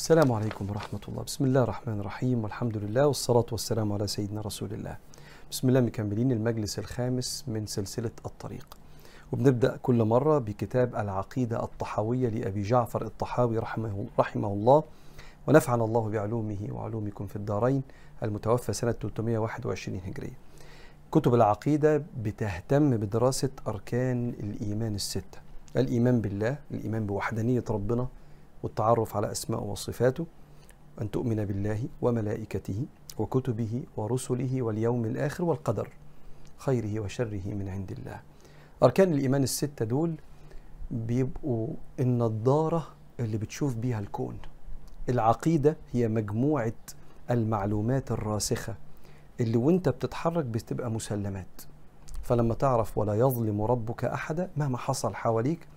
السلام عليكم ورحمة الله. بسم الله الرحمن الرحيم. والحمد لله والصلاة والسلام على سيدنا رسول الله. بسم الله مكملين المجلس الخامس من سلسلة الطريق. وبنبدأ كل مرة بكتاب العقيدة الطحاوية لأبي جعفر الطحاوي رحمه, رحمه الله. ونفعنا الله بعلومه وعلومكم في الدارين المتوفى سنة 321 هجرية. كتب العقيدة بتهتم بدراسة أركان الإيمان الستة. الإيمان بالله الإيمان بوحدانية ربنا والتعرف على أسماء وصفاته أن تؤمن بالله وملائكته وكتبه ورسله واليوم الآخر والقدر خيره وشره من عند الله. أركان الإيمان الستة دول بيبقوا النضارة اللي بتشوف بيها الكون. العقيدة هي مجموعة المعلومات الراسخة اللي وانت بتتحرك بتبقى مسلمات. فلما تعرف ولا يظلم ربك أحدا مهما حصل حواليك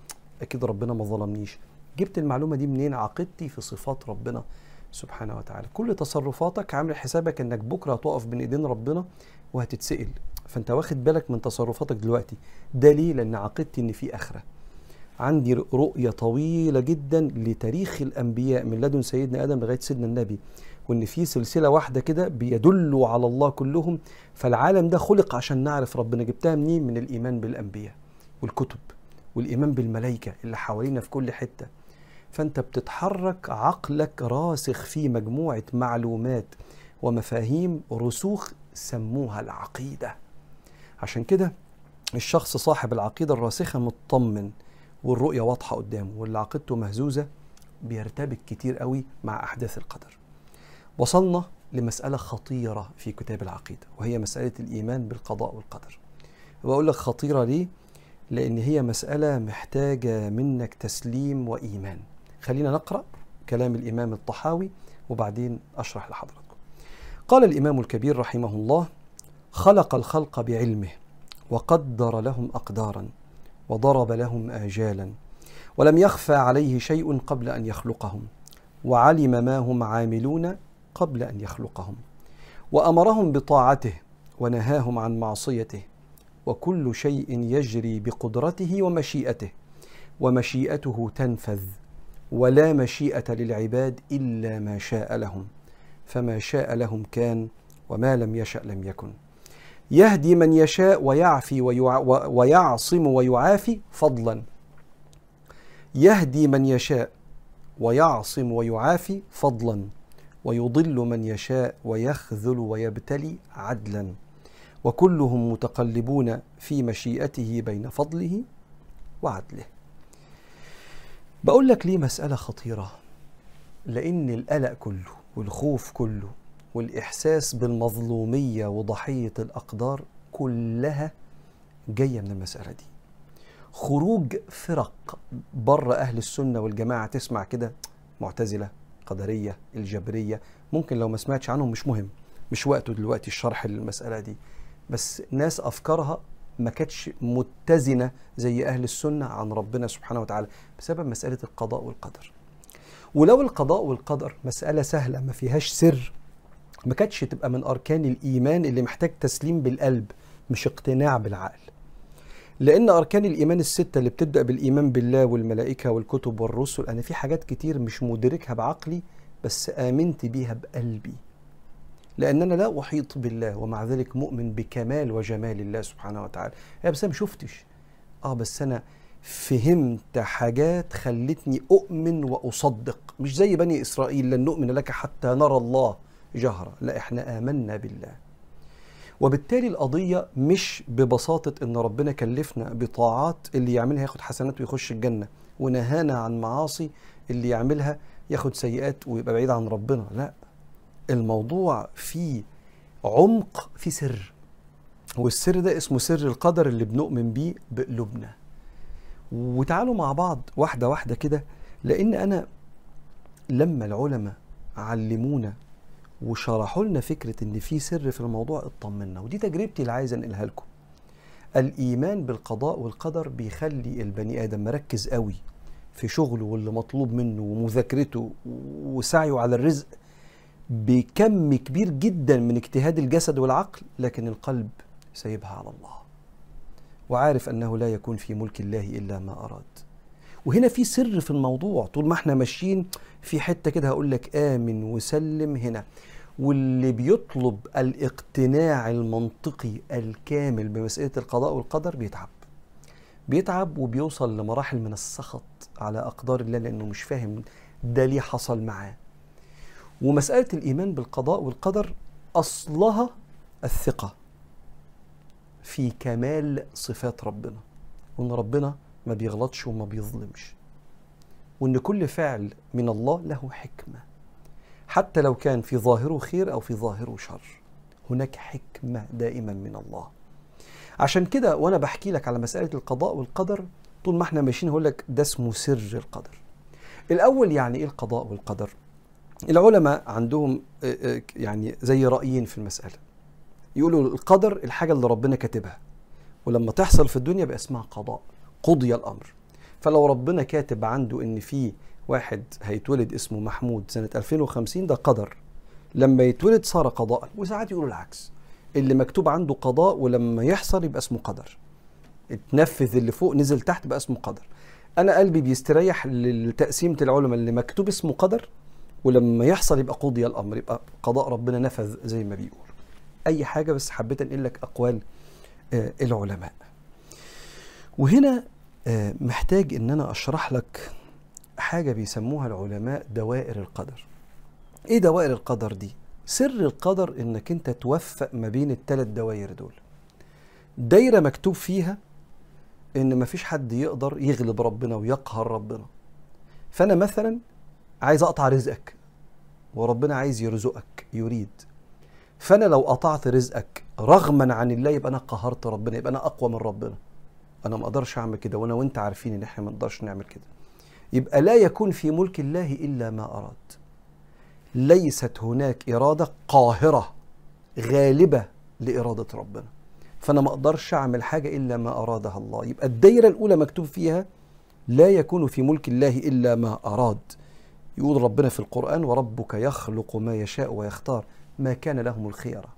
أكيد ربنا ما ظلمنيش. جبت المعلومة دي منين؟ عقيدتي في صفات ربنا سبحانه وتعالى. كل تصرفاتك عامل حسابك إنك بكرة هتقف بين إيدين ربنا وهتتسأل. فأنت واخد بالك من تصرفاتك دلوقتي. ده ليه؟ لأن عقيدتي إن في آخرة. عندي رؤية طويلة جدا لتاريخ الأنبياء من لدن سيدنا آدم لغاية سيدنا النبي. وإن في سلسلة واحدة كده بيدلوا على الله كلهم. فالعالم ده خلق عشان نعرف ربنا. جبتها منين؟ من الإيمان بالأنبياء والكتب والإيمان بالملائكة اللي حوالينا في كل حتة. فأنت بتتحرك عقلك راسخ في مجموعة معلومات ومفاهيم رسوخ سموها العقيدة. عشان كده الشخص صاحب العقيدة الراسخة مطمن والرؤية واضحة قدامه واللي عقيدته مهزوزة بيرتبك كتير قوي مع أحداث القدر. وصلنا لمسألة خطيرة في كتاب العقيدة وهي مسألة الإيمان بالقضاء والقدر. وأقول لك خطيرة ليه؟ لأن هي مسألة محتاجة منك تسليم وإيمان. خلينا نقرأ كلام الإمام الطحاوي وبعدين أشرح لحضراتكم. قال الإمام الكبير رحمه الله خلق الخلق بعلمه وقدر لهم أقدارا وضرب لهم آجالا ولم يخفى عليه شيء قبل أن يخلقهم وعلم ما هم عاملون قبل أن يخلقهم وأمرهم بطاعته ونهاهم عن معصيته وكل شيء يجري بقدرته ومشيئته ومشيئته تنفذ ولا مشيئة للعباد إلا ما شاء لهم فما شاء لهم كان وما لم يشأ لم يكن. يهدي من يشاء ويعفي ويع ويعصم ويعافي فضلا. يهدي من يشاء ويعصم ويعافي فضلا. ويضل من يشاء ويخذل ويبتلي عدلا. وكلهم متقلبون في مشيئته بين فضله وعدله. بقول لك ليه مسألة خطيرة؟ لأن القلق كله والخوف كله والإحساس بالمظلومية وضحية الأقدار كلها جاية من المسألة دي. خروج فرق بره أهل السنة والجماعة تسمع كده معتزلة قدرية الجبرية ممكن لو ما سمعتش عنهم مش مهم مش وقته دلوقتي الشرح للمسألة دي. بس ناس أفكارها ما كانتش متزنة زي أهل السنة عن ربنا سبحانه وتعالى بسبب مسألة القضاء والقدر. ولو القضاء والقدر مسألة سهلة ما فيهاش سر ما كانتش تبقى من أركان الإيمان اللي محتاج تسليم بالقلب مش اقتناع بالعقل. لأن أركان الإيمان الستة اللي بتبدأ بالإيمان بالله والملائكة والكتب والرسل أنا في حاجات كتير مش مدركها بعقلي بس آمنت بيها بقلبي. لأن أنا لا أحيط بالله ومع ذلك مؤمن بكمال وجمال الله سبحانه وتعالى. يا بس أنا ما شفتش؟ آه بس أنا فهمت حاجات خلتني أؤمن وأصدق. مش زي بني إسرائيل لن نؤمن لك حتى نرى الله جهرة لا إحنا آمنا بالله. وبالتالي القضية مش ببساطة إن ربنا كلفنا بطاعات اللي يعملها ياخد حسنات ويخش الجنة ونهانا عن معاصي اللي يعملها ياخد سيئات ويبقى بعيد عن ربنا. لا الموضوع فيه عمق في سر والسر ده اسمه سر القدر اللي بنؤمن بيه بقلوبنا. وتعالوا مع بعض واحدة واحدة كده لأن أنا لما العلماء علمونا وشرحوا لنا فكرة إن في سر في الموضوع اطمنا ودي تجربتي اللي عايز أنقلها لكم. الإيمان بالقضاء والقدر بيخلي البني آدم مركز قوي في شغله واللي مطلوب منه ومذاكرته وسعيه على الرزق. بكم كبير جدا من اجتهاد الجسد والعقل لكن القلب سايبها على الله. وعارف أنه لا يكون في ملك الله إلا ما أراد. وهنا في سر في الموضوع. طول ما إحنا ماشيين في حتة كده هقول لك آمن وسلم هنا. واللي بيطلب الاقتناع المنطقي الكامل بمسألة القضاء والقدر بيتعب. بيتعب وبيوصل لمراحل من السخط على أقدار الله لأنه مش فاهم ده ليه حصل معاه. ومسألة الإيمان بالقضاء والقدر أصلها الثقة في كمال صفات ربنا وإن ربنا ما بيغلطش وما بيظلمش وإن كل فعل من الله له حكمة حتى لو كان في ظاهره خير أو في ظاهره شر هناك حكمة دائما من الله. عشان كده وأنا بحكي لك على مسألة القضاء والقدر طول ما إحنا ماشيين هقول لك ده اسمه سر القدر. الأول يعني إيه القضاء والقدر؟ العلماء عندهم يعني زي رأيين في المسألة. يقولوا القدر الحاجة اللي ربنا كاتبها ولما تحصل في الدنيا بقى اسمها قضاء قضي الأمر. فلو ربنا كاتب عنده إن في واحد هيتولد اسمه محمود سنة 2050 ده قدر. لما يتولد صار قضاء. وساعات يقولوا العكس. اللي مكتوب عنده قضاء ولما يحصل يبقى اسمه قدر. اتنفذ اللي فوق نزل تحت بقى اسمه قدر. أنا قلبي بيستريح لتقسيمة العلماء اللي مكتوب اسمه قدر ولما يحصل يبقى قضي الأمر يبقى قضاء ربنا نفذ زي ما بيقول. أي حاجة بس حبيت أنقل لك أقوال آه العلماء. وهنا آه محتاج إن أنا أشرح لك حاجة بيسموها العلماء دوائر القدر. إيه دوائر القدر دي؟ سر القدر إنك أنت توفق ما بين الثلاث دوائر دول. دايرة مكتوب فيها إن مفيش حد يقدر يغلب ربنا ويقهر ربنا. فأنا مثلا عايز أقطع رزقك. وربنا عايز يرزقك يريد. فأنا لو قطعت رزقك رغما عن الله يبقى أنا قهرت ربنا يبقى أنا أقوى من ربنا. أنا ما أقدرش أعمل كده وأنا وأنت عارفين إن إحنا ما نقدرش نعمل كده. يبقى لا يكون في ملك الله إلا ما أراد. ليست هناك إرادة قاهرة غالبة لإرادة ربنا. فأنا ما أقدرش أعمل حاجة إلا ما أرادها الله. يبقى الدايرة الأولى مكتوب فيها لا يكون في ملك الله إلا ما أراد. يقول ربنا في القرآن وربك يخلق ما يشاء ويختار ما كان لهم الخيره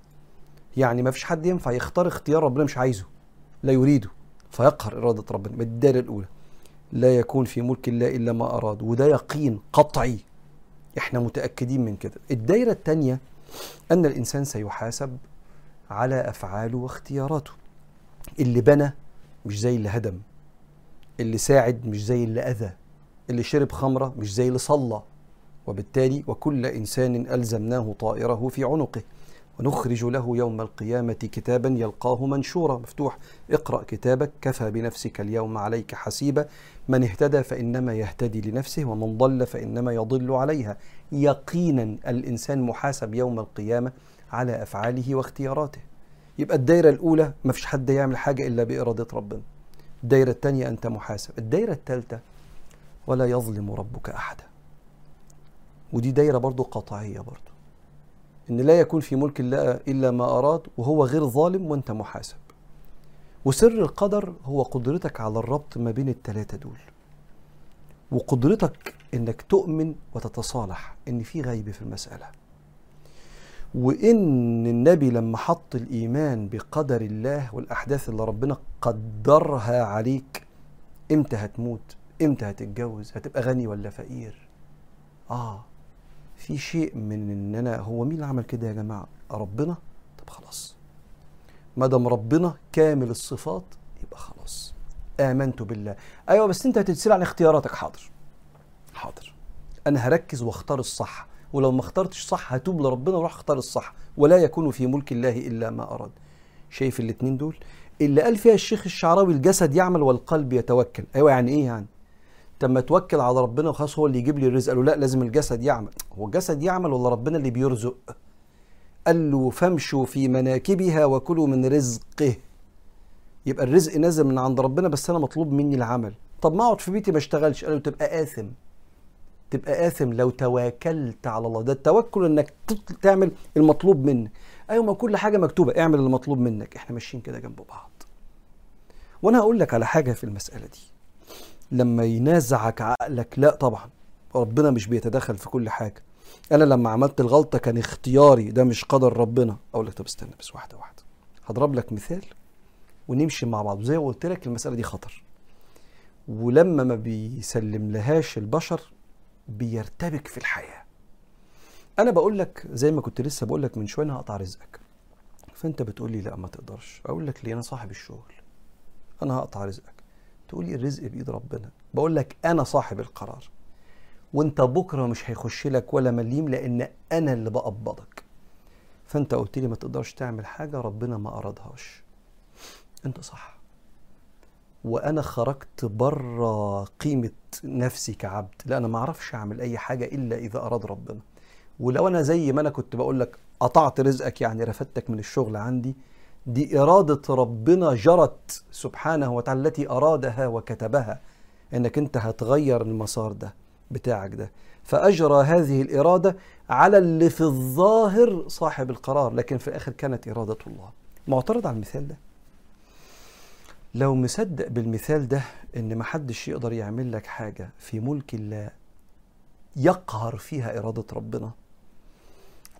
يعني ما فيش حد ينفع يختار اختيار ربنا مش عايزه لا يريده فيقهر إرادة ربنا. بالدايره الأولى. لا يكون في ملك الله إلا ما أراد. وده يقين قطعي. إحنا متأكدين من كده. الدايرة الثانية أن الإنسان سيحاسب على أفعاله واختياراته. اللي بنى مش زي اللي هدم. اللي ساعد مش زي اللي أذى. اللي شرب خمرة مش زي اللي صلى. وبالتالي وكل إنسان ألزمناه طائره في عنقه. ونخرج له يوم القيامة كتابا يلقاه منشورا. مفتوح. اقرأ كتابك. كفى بنفسك اليوم عليك حسيبا. من اهتدى فإنما يهتدي لنفسه ومن ضل فإنما يضل عليها. يقينا الإنسان محاسب يوم القيامة على أفعاله واختياراته. يبقى الدايرة الأولى ما فيش حد يعمل حاجة إلا بإرادة ربنا. الدايرة الثانية أنت محاسب. الدايرة الثالثة ولا يظلم ربك أحدا. ودي دايرة برضو قطعية برضو. إن لا يكون في ملك الله إلا ما أراد وهو غير ظالم وأنت محاسب. وسر القدر هو قدرتك على الربط ما بين الثلاثه دول. وقدرتك إنك تؤمن وتتصالح إن في غيب في المسألة. وإن النبي لما حط الإيمان بقدر الله والأحداث اللي ربنا قدرها عليك إمتى هتموت؟ إمتى هتتجوز؟ هتبقى غني ولا فقير؟ آه في شيء من إن أنا هو مين اللي عمل كده يا جماعة؟ ربنا؟ طب خلاص. ما دام ربنا كامل الصفات يبقى خلاص. آمنت بالله. أيوه بس أنت هتتسال عن اختياراتك. حاضر. حاضر. أنا هركز واختار الصح. ولو ما اخترتش صح هتوب لربنا وأروح اختار الصح. ولا يكون في ملك الله إلا ما أراد. شايف الاتنين دول؟ اللي قال فيها الشيخ الشعراوي الجسد يعمل والقلب يتوكل. أيوه يعني إيه يعني؟ طب ما توكل على ربنا وخلاص هو اللي يجيب لي الرزق. قال له لا لازم الجسد يعمل. هو الجسد يعمل ولا ربنا اللي بيرزق؟ قال له فامشوا في مناكبها وكلوا من رزقه. يبقى الرزق نازل من عند ربنا بس أنا مطلوب مني العمل. طب ما أقعد في بيتي ما أشتغلش. قال له تبقى آثم. تبقى آثم لو تواكلت على الله. ده التوكل إنك تعمل المطلوب منك. أيوه ما كل حاجة مكتوبة. اعمل المطلوب منك. إحنا ماشيين كده جنب بعض. وأنا هقول لك على حاجة في المسألة دي. لما ينازعك عقلك لا طبعا ربنا مش بيتدخل في كل حاجة. أنا لما عملت الغلطة كان اختياري ده مش قدر ربنا. أقول لك طب استنى بس واحدة واحدة. هضرب لك مثال ونمشي مع بعض. زي ما قلت لك المسألة دي خطر. ولما ما بيسلم لهاش البشر بيرتبك في الحياة. أنا بقول لك زي ما كنت لسه بقول لك من شوية أنا هقطع رزقك. فأنت بتقول لي لا ما تقدرش. أقول لك ليه؟ أنا صاحب الشغل. أنا هقطع رزقك. تقول لي الرزق بإيد ربنا. بقول لك أنا صاحب القرار. وأنت بكرة مش هيخش لك ولا مليم لأن أنا اللي بقبضك. فأنت قلت لي ما تقدرش تعمل حاجة ربنا ما أرادهاش. أنت صح. وأنا خرجت بره قيمة نفسي كعبد. لا أنا ما أعرفش أعمل أي حاجة إلا إذا أراد ربنا. ولو أنا زي ما أنا كنت بقول لك قطعت رزقك يعني رفدتك من الشغل عندي دي إرادة ربنا جرت سبحانه وتعالى التي أرادها وكتبها إنك أنت هتغير المسار ده بتاعك ده. فأجرى هذه الإرادة على اللي في الظاهر صاحب القرار لكن في الآخر كانت إرادة الله. معترض على المثال ده؟ لو مصدق بالمثال ده إن محدش يقدر يعمل لك حاجة في ملك الله يقهر فيها إرادة ربنا؟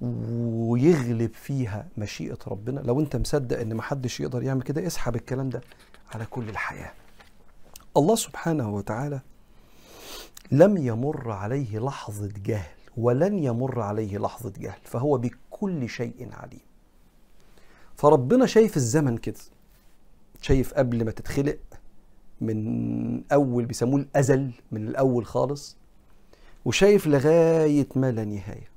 ويغلب فيها مشيئة ربنا. لو انت مصدق ان محدش يقدر يعمل كده اسحب الكلام ده على كل الحياة. الله سبحانه وتعالى لم يمر عليه لحظة جهل ولن يمر عليه لحظة جهل فهو بكل شيء عليم. فربنا شايف الزمن كده شايف قبل ما تتخلق من أول بيسموه الأزل من الأول خالص وشايف لغاية ما لا نهاية.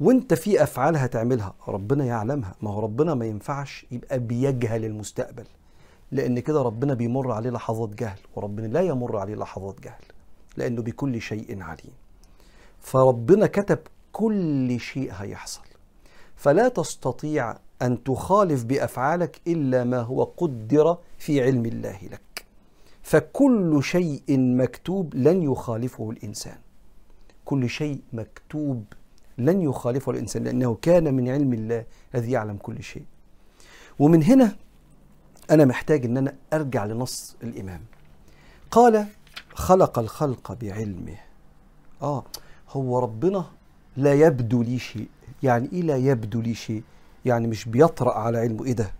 وانت في افعال هتعملها ربنا يعلمها. ما هو ربنا ما ينفعش يبقى بيجهل المستقبل لأن كده ربنا بيمر عليه لحظات جهل وربنا لا يمر عليه لحظات جهل لأنه بكل شيء عليم. فربنا كتب كل شيء هيحصل. فلا تستطيع أن تخالف بأفعالك إلا ما هو قدر في علم الله لك. فكل شيء مكتوب لن يخالفه الإنسان. كل شيء مكتوب لن يخالفه الإنسان لأنه كان من علم الله الذي يعلم كل شيء. ومن هنا أنا محتاج أن أنا أرجع لنص الإمام. قال خلق الخلق بعلمه. آه هو ربنا لا يبدو لي شيء. يعني إيه لا يبدو لي شيء؟ يعني مش بيطرأ على علمه. إيه ده؟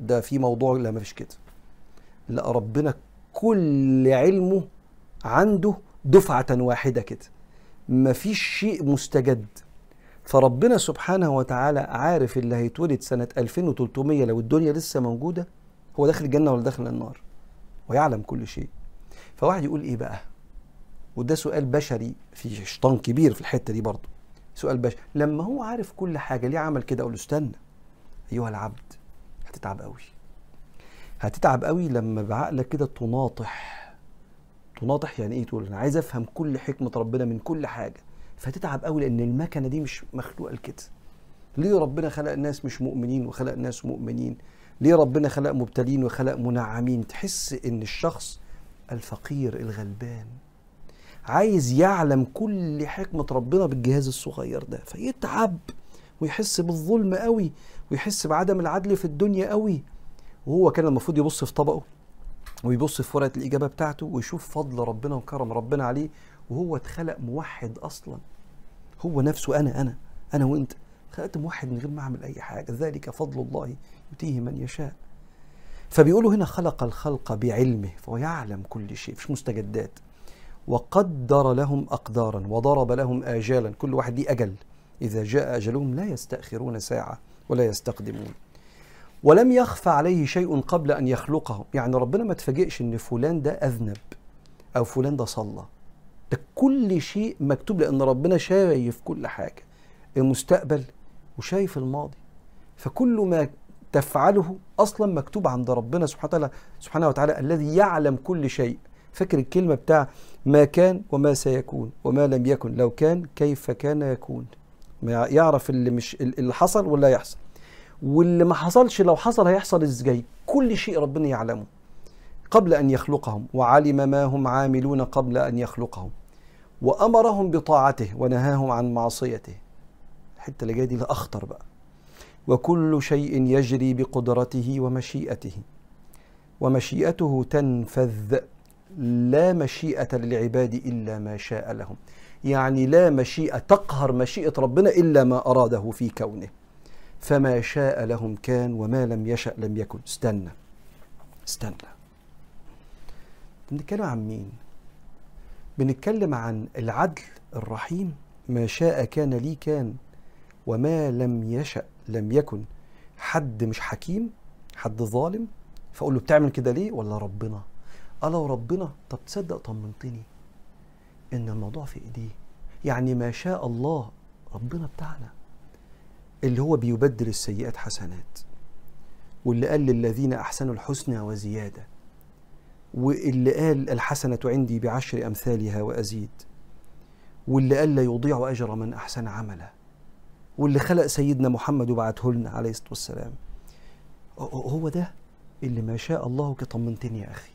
ده في موضوع لا ما فيش كده. لا ربنا كل علمه عنده دفعة واحدة كده. ما فيش شيء مستجد. فربنا سبحانه وتعالى عارف اللي هيتولد سنة 2300 لو الدنيا لسه موجودة هو داخل الجنة ولا داخل النار؟ ويعلم كل شيء. فواحد يقول إيه بقى؟ وده سؤال بشري في شيطان كبير في الحتة دي برضه. سؤال بشري لما هو عارف كل حاجة ليه عمل كده؟ أقول له استنى. أيها العبد هتتعب قوي هتتعب قوي لما بعقلك كده تناطح. تناطح يعني إيه تقول؟ أنا عايز أفهم كل حكمة ربنا من كل حاجة. فتتعب قوي لأن المكنة دي مش مخلوقة لكده. ليه ربنا خلق الناس مش مؤمنين وخلق ناس مؤمنين؟ ليه ربنا خلق مبتلين وخلق منعمين؟ تحس إن الشخص الفقير الغلبان عايز يعلم كل حكمة ربنا بالجهاز الصغير ده فيتعب ويحس بالظلم قوي ويحس بعدم العدل في الدنيا قوي. وهو كان المفروض يبص في طبقه ويبص في ورقة الإجابة بتاعته ويشوف فضل ربنا وكرم ربنا عليه وهو اتخلق موحد أصلا. هو نفسه أنا أنا أنا وأنت. خلقت موحد من غير ما أعمل أي حاجة. ذلك فضل الله يؤتيه من يشاء. فبيقولوا هنا خلق الخلق بعلمه فهو يعلم كل شيء. مش مستجدات. وقدر لهم اقدارا وضرب لهم اجالا. كل واحد ليه أجل. إذا جاء أجلهم لا يستأخرون ساعة ولا يستقدمون. ولم يخفى عليه شيء قبل أن يخلقه يعني ربنا ما تفاجئش إن فلان ده أذنب أو فلان ده صلى. ده كل شيء مكتوب لأن ربنا شايف كل حاجة المستقبل وشايف الماضي. فكل ما تفعله أصلا مكتوب عند ربنا سبحانه وتعالى سبحانه وتعالى الذي يعلم كل شيء. فاكر الكلمة بتاع ما كان وما سيكون وما لم يكن لو كان كيف كان يكون. يعرف اللي مش اللي حصل ولا يحصل. واللي ما حصلش لو حصل هيحصل إزاي؟ كل شيء ربنا يعلمه. قبل أن يخلقهم وعلم ما هم عاملون قبل أن يخلقهم وأمرهم بطاعته ونهاهم عن معصيته. الحتة اللي جاية دي الأخطر بقى. وكل شيء يجري بقدرته ومشيئته. ومشيئته تنفذ لا مشيئة للعباد إلا ما شاء لهم. يعني لا مشيئة تقهر مشيئة ربنا إلا ما أراده في كونه. فما شاء لهم كان وما لم يشأ لم يكن. استنى. استنى. بنتكلم عن مين؟ بنتكلم عن العدل الرحيم. ما شاء كان لي كان وما لم يشأ لم يكن. حد مش حكيم حد ظالم؟ فأقول له بتعمل كده ليه؟ ولا ربنا؟ لو ربنا طب تصدق طمنتني إن الموضوع في إيديه. يعني ما شاء الله ربنا بتاعنا. اللي هو بيبدل السيئات حسنات واللي قال للذين أحسنوا الحسنى وزيادة. واللي قال الحسنة عندي بعشر أمثالها وأزيد واللي قال لا يضيع أجر من أحسن عملا واللي خلق سيدنا محمد وبعته لنا عليه الصلاة والسلام. هو ده اللي ما شاء الله طمنتني يا أخي.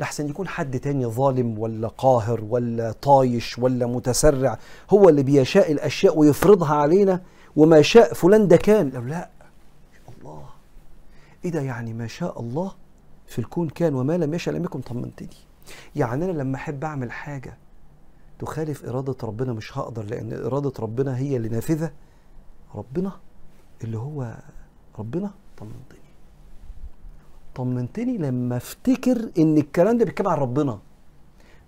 لحسن يكون حد تاني ظالم ولا قاهر ولا طايش ولا متسرع هو اللي بيشاء الأشياء ويفرضها علينا وما شاء فلان ده كان. لو لا الله. إيه ده يعني ما شاء الله في الكون كان وما لم يشاء لم يكن طمنتني يعني أنا لما أحب أعمل حاجة تخالف إرادة ربنا مش هقدر لأن إرادة ربنا هي اللي نافذة. ربنا اللي هو ربنا طمنتني. طمنتني لما أفتكر إن الكلام ده بيتكلم عن ربنا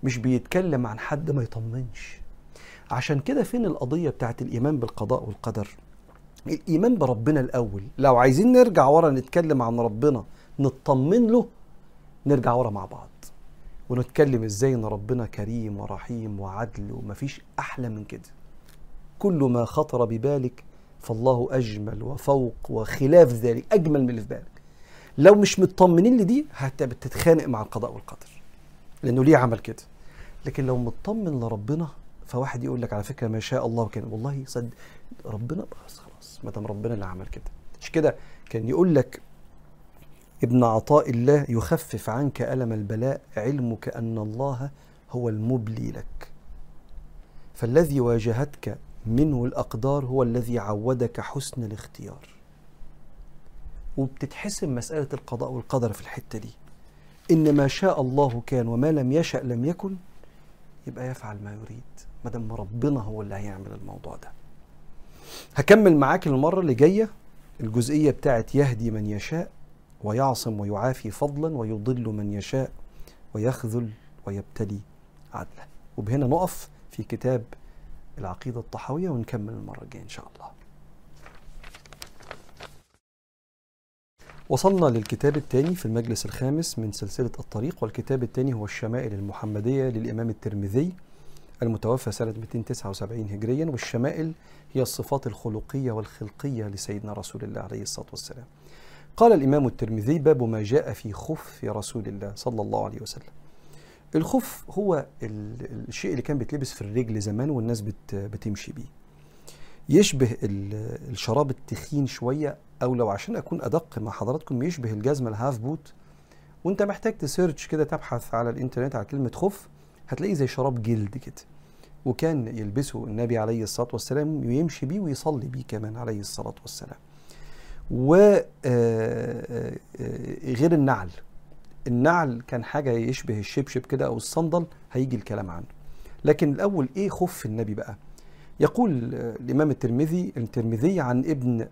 مش بيتكلم عن حد ما يطمنش. عشان كده فين القضية بتاعت الإيمان بالقضاء والقدر؟ الإيمان بربنا الأول. لو عايزين نرجع ورا نتكلم عن ربنا نطمن له نرجع ورا مع بعض. ونتكلم إزاي إن ربنا كريم ورحيم وعدل ومفيش أحلى من كده. كل ما خطر ببالك فالله أجمل وفوق وخلاف ذلك أجمل من اللي في بالك. لو مش مطمنين لدي هتتخانق مع القضاء والقدر لأنه ليه عمل كده. لكن لو مطمن لربنا فواحد يقول لك على فكرة ما شاء الله كان والله صد ربنا بس خلاص ما دام ربنا اللي عمل كده. مش كده؟ كان يقول لك ابن عطاء الله يخفف عنك ألم البلاء علمك أن الله هو المبلي لك. فالذي واجهتك منه الأقدار هو الذي عودك حسن الاختيار. وبتتحسم مسألة القضاء والقدر في الحتة دي. إن ما شاء الله كان وما لم يشأ لم يكن يبقى يفعل ما يريد ما دام ربنا هو اللي هيعمل الموضوع ده. هكمل معاك المرة اللي جاية الجزئية بتاعت يهدي من يشاء ويعصم ويعافي فضلا ويضل من يشاء ويخذل ويبتلي عدلا وبهنا نقف في كتاب العقيدة الطحاوية ونكمل المرة الجاية إن شاء الله. وصلنا للكتاب الثاني في المجلس الخامس من سلسلة الطريق والكتاب الثاني هو الشمائل المحمدية للإمام الترمذي المتوفى سنة 279 هجريا والشمائل هي الصفات الخلقية والخلقية لسيدنا رسول الله عليه الصلاة والسلام. قال الإمام الترمذي باب ما جاء في خف رسول الله صلى الله عليه وسلم. الخف هو الشيء اللي كان بيتلبس في الرجل زمان والناس بت بتمشي بيه. يشبه الشراب التخين شوية أو لو عشان أكون أدق مع حضراتكم يشبه الجزمة ال half boot. وأنت محتاج ت search كده تبحث على الإنترنت على كلمة خف هتلاقيه زي شراب جلد كده. وكان يلبسه النبي عليه الصلاة والسلام ويمشي بيه ويصلي بيه كمان عليه الصلاة والسلام. وغير النعل. النعل كان حاجة يشبه الشبشب كده أو الصندل هيجي الكلام عنه. لكن الأول إيه خف النبي بقى؟ يقول الإمام الترمذي الترمذي عن ابن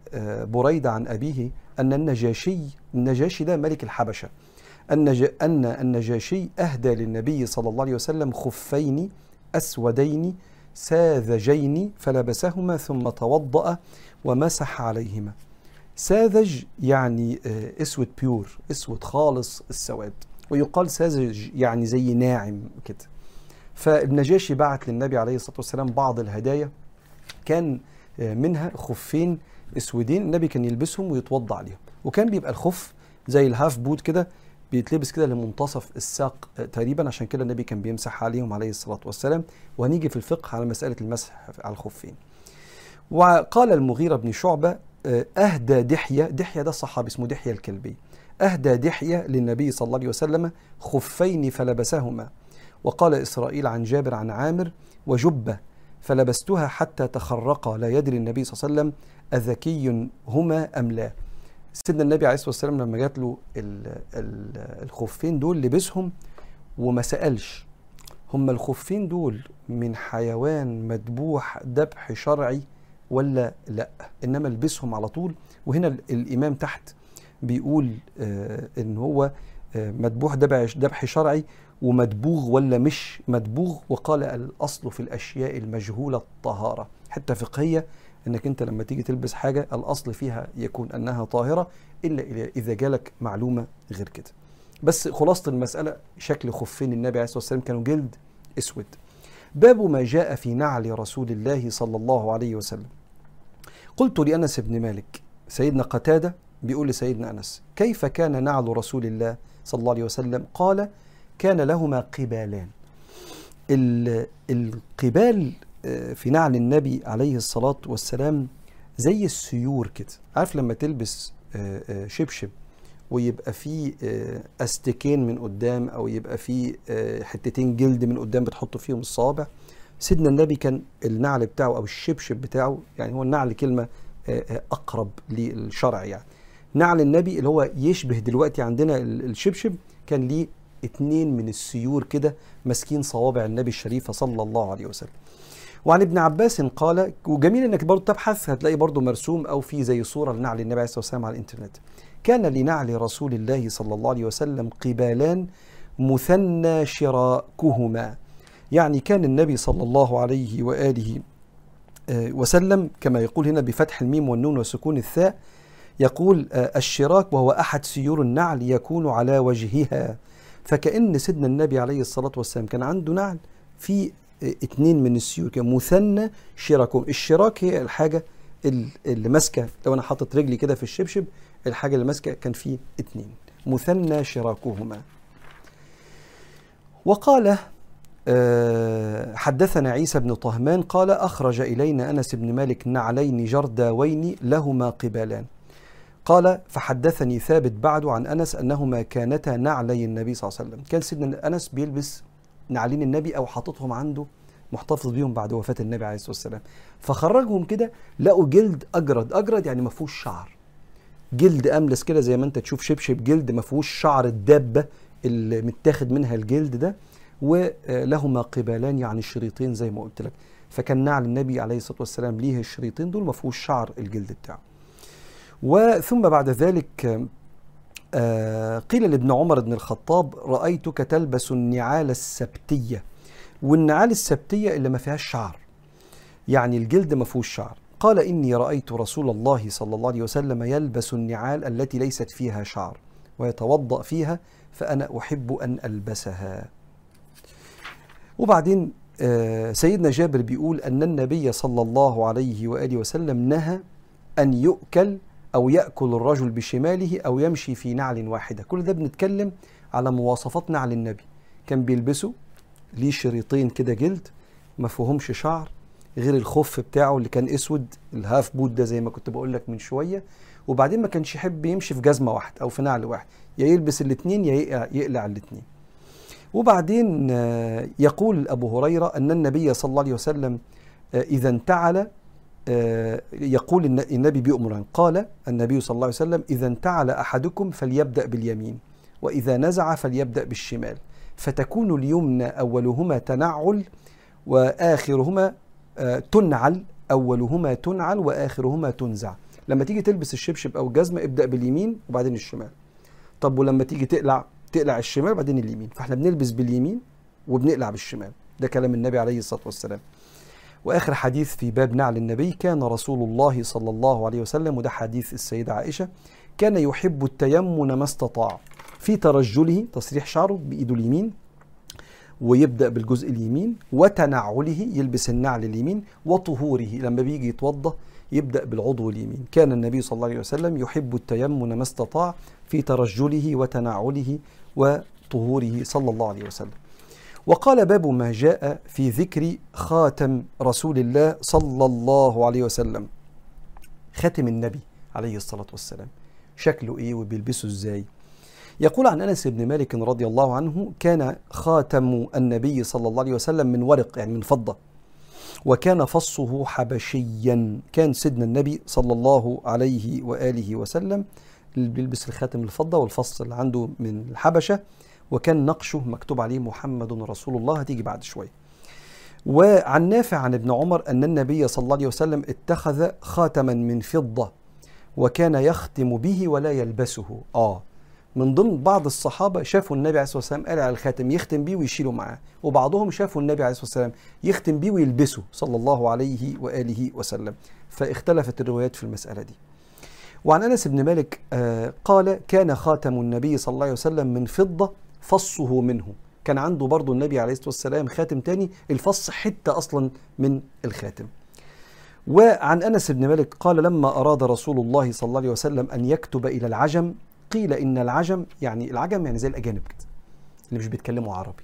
بريدة عن أبيه أن النجاشي النجاشي ده ملك الحبشة. أن أن النجاشي أهدى للنبي صلى الله عليه وسلم خفين أسودين ساذجين فلبسهما ثم توضأ ومسح عليهما. ساذج يعني أسود بيور أسود خالص السواد. ويقال ساذج يعني زي ناعم كده. فالنجاشي بعت للنبي عليه الصلاة والسلام بعض الهدايا. كان منها خفين أسودين النبي كان يلبسهم ويتوضا عليهم. وكان بيبقى الخف زي ال half boot كده بيتلبس كده لمنتصف الساق تقريبا. عشان كده النبي كان بيمسح عليهم عليه الصلاة والسلام. وهنيجي في الفقه على مسألة المسح على الخفين. وقال المغيرة بن شعبة أهدى دحية دحية ده صحابي اسمه دحية الكلبي. أهدى دحية للنبي صلى الله عليه وسلم خفين فلبسهما. وقال إسرائيل عن جابر عن عامر وجبة فلبستها حتى تخرقا لا يدري النبي صلى الله عليه وسلم أذكي هما أم لا. سيدنا النبي عليه الصلاة والسلام لما جات له الخفين دول لبسهم وما سألش. هما الخفين دول من حيوان مذبوح ذبح شرعي ولا لا؟ إنما البسهم على طول. وهنا الإمام تحت بيقول آه إن هو آه مذبوح ذبح شرعي ومدبوغ ولا مش مدبوغ وقال الأصل في الأشياء المجهولة الطهارة. حتى فقهية إنك أنت لما تيجي تلبس حاجة الأصل فيها يكون أنها طاهرة إلا إذا جالك معلومة غير كده. بس خلاصة المسألة شكل خفين النبي عليه الصلاة والسلام كانوا جلد أسود. باب ما جاء في نعل رسول الله صلى الله عليه وسلم. قلت لأنس بن مالك سيدنا قتادة بيقول لسيدنا أنس كيف كان نعل رسول الله صلى الله عليه وسلم؟ قال كان لهما قبالان. القبال آه، في نعل النبي عليه الصلاة والسلام زي السيور كده. عارف لما تلبس آه، آه، شبشب ويبقى فيه استكين من قدام أو يبقى فيه حتتين جلد من قدام بتحط فيهم الصوابع؟ سيدنا النبي كان النعل بتاعه أو الشبشب بتاعه يعني هو النعل كلمة أقرب للشرع يعني. نعل النبي اللي هو يشبه دلوقتي عندنا الشبشب كان ليه اتنين من السيور كده ماسكين صوابع النبي الشريفة صلى الله عليه وسلم. وعن ابن عباس قال وجميل إنك برضه تبحث هتلاقي برضه مرسوم أو في زي صورة لنعل النبي عليه الصلاة والسلام على الإنترنت. كان لنعل رسول الله صلى الله عليه وسلم قبالان مثنى شراكهما. يعني كان النبي صلى الله عليه وآله آه، وسلم كما يقول هنا بفتح الميم والنون وسكون الثاء يقول آه، الشراك وهو أحد سيور النعل يكون على وجهها. فكأن سيدنا النبي عليه الصلاة والسلام كان عنده نعل في اتنين من السيول كده مثنى شراكهم. الشراك هي الحاجة اللي ماسكة لو أنا حاطط رجلي كده في الشبشب الحاجة اللي ماسكة كان في اتنين مثنى شراكهما. وقال آه، حدثنا عيسى بن طهمان قال أخرج إلينا أنس بن مالك نعلين جرداوين لهما قبالان. قال فحدثني ثابت بعد عن أنس أنهما كانتا نعلي النبي صلى الله عليه وسلم. كان سيدنا أنس بيلبس نعلين النبي أو حاططهم عنده محتفظ بيهم بعد وفاة النبي عليه الصلاة والسلام. فخرجهم كده لقوا جلد أجرد. أجرد يعني ما فيهوش شعر. جلد أملس كده زي ما أنت تشوف شبشب جلد ما فيهوش شعر الدابة اللي متاخد منها الجلد ده. ولهما قبالان يعني شريطين زي ما قلت لك. فكان نعل النبي عليه الصلاة والسلام ليه الشريطين دول ما فيهوش شعر الجلد بتاعه. وثم بعد ذلك آه، قيل لابن عمر بن الخطاب رأيتك تلبس النعال السبتية. والنعال السبتية اللي ما فيهاش شعر. يعني الجلد ما فيهوش شعر. قال إني رأيت رسول الله صلى الله عليه وسلم يلبس النعال التي ليست فيها شعر ويتوضأ فيها فأنا أحب أن ألبسها. وبعدين آه، سيدنا جابر بيقول أن النبي صلى الله عليه وآله وسلم نهى أن يؤكل أو يأكل الرجل بشماله أو يمشي في نعل واحدة. كل ده بنتكلم على مواصفات نعل النبي. كان بيلبسه ليه شريطين كده جلد ما فيهمش شعر غير الخف بتاعه اللي كان أسود ال half boot ده زي ما كنت بقول لك من شوية. وبعدين ما كانش يحب يمشي في جزمة واحدة أو في نعل واحد يا يلبس الاثنين يا يقلع الاثنين وبعدين آه، يقول أبو هريرة أن النبي صلى الله عليه وسلم آه، إذا انتعل آه، يقول النبي بيؤمر قال النبي صلى الله عليه وسلم إذا انتعل أحدكم فليبدأ باليمين وإذا نزع فليبدأ بالشمال. فتكون اليمنى أولهما تنعل وآخرهما تنعل أولهما تنعل وآخرهما تنزع. لما تيجي تلبس الشبشب أو الجزمة ابدأ باليمين وبعدين الشمال. طب ولما تيجي تقلع تقلع الشمال وبعدين اليمين. فاحنا بنلبس باليمين وبنقلع بالشمال. ده كلام النبي عليه الصلاة والسلام. وآخر حديث في باب نعل النبي كان رسول الله صلى الله عليه وسلم وده حديث السيدة عائشة كان يحب التيمن ما استطاع. في ترجله تصريح شعره بإيده اليمين ويبدأ بالجزء اليمين وتنعله يلبس النعل اليمين وطهوره. لما بيجي يتوضأ يبدأ بالعضو اليمين. كان النبي صلى الله عليه وسلم يحب التيمن ما استطاع في ترجله وتنعله وطهوره صلى الله عليه وسلم. وقال باب ما جاء في ذكر خاتم رسول الله صلى الله عليه وسلم. خاتم النبي عليه الصلاة والسلام. شكله إيه وبيلبسه إزاي؟ يقول عن أنس بن مالك رضي الله عنه كان خاتم النبي صلى الله عليه وسلم من ورق يعني من فضة. وكان فصه حبشيا. كان سيدنا النبي صلى الله عليه وآله وسلم بيلبس الخاتم الفضة والفص اللي عنده من الحبشة وكان نقشه مكتوب عليه محمد رسول الله. هتيجي بعد شوية. وعن نافع عن ابن عمر أن النبي صلى الله عليه وسلم اتخذ خاتما من فضة وكان يختم به ولا يلبسه. آه. من ضمن بعض الصحابة شافوا النبي عليه الصلاة والسلام قال على الخاتم يختم بيه ويشيله معاه. وبعضهم شافوا النبي عليه الصلاة والسلام يختم بيه ويلبسه صلى الله عليه وآله وسلم. فاختلفت الروايات في المسألة دي. وعن أنس بن مالك آه قال كان خاتم النبي صلى الله عليه وسلم من فضة فصه منه. كان عنده برضه النبي عليه الصلاة والسلام خاتم تاني الفص حتة أصلا من الخاتم. وعن أنس بن مالك قال لما أراد رسول الله صلى الله عليه وسلم أن يكتب إلى العجم قيل إن العجم يعني العجم يعني زي الأجانب كده اللي مش بيتكلموا عربي.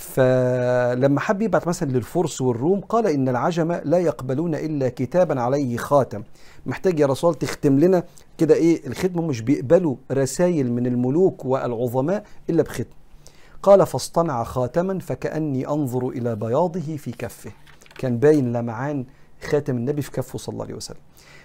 فلما حب يبعت مثلا للفرس والروم قال إن العجم لا يقبلون إلا كتابا عليه خاتم. محتاج يا رسول تختم لنا كده إيه؟ الختم مش بيقبلوا رسائل من الملوك والعظماء إلا بختم قال فاصطنع خاتما فكأني أنظر إلى بياضه في كفه. كان باين لمعان خاتم النبي في كفه صلى الله عليه وسلم.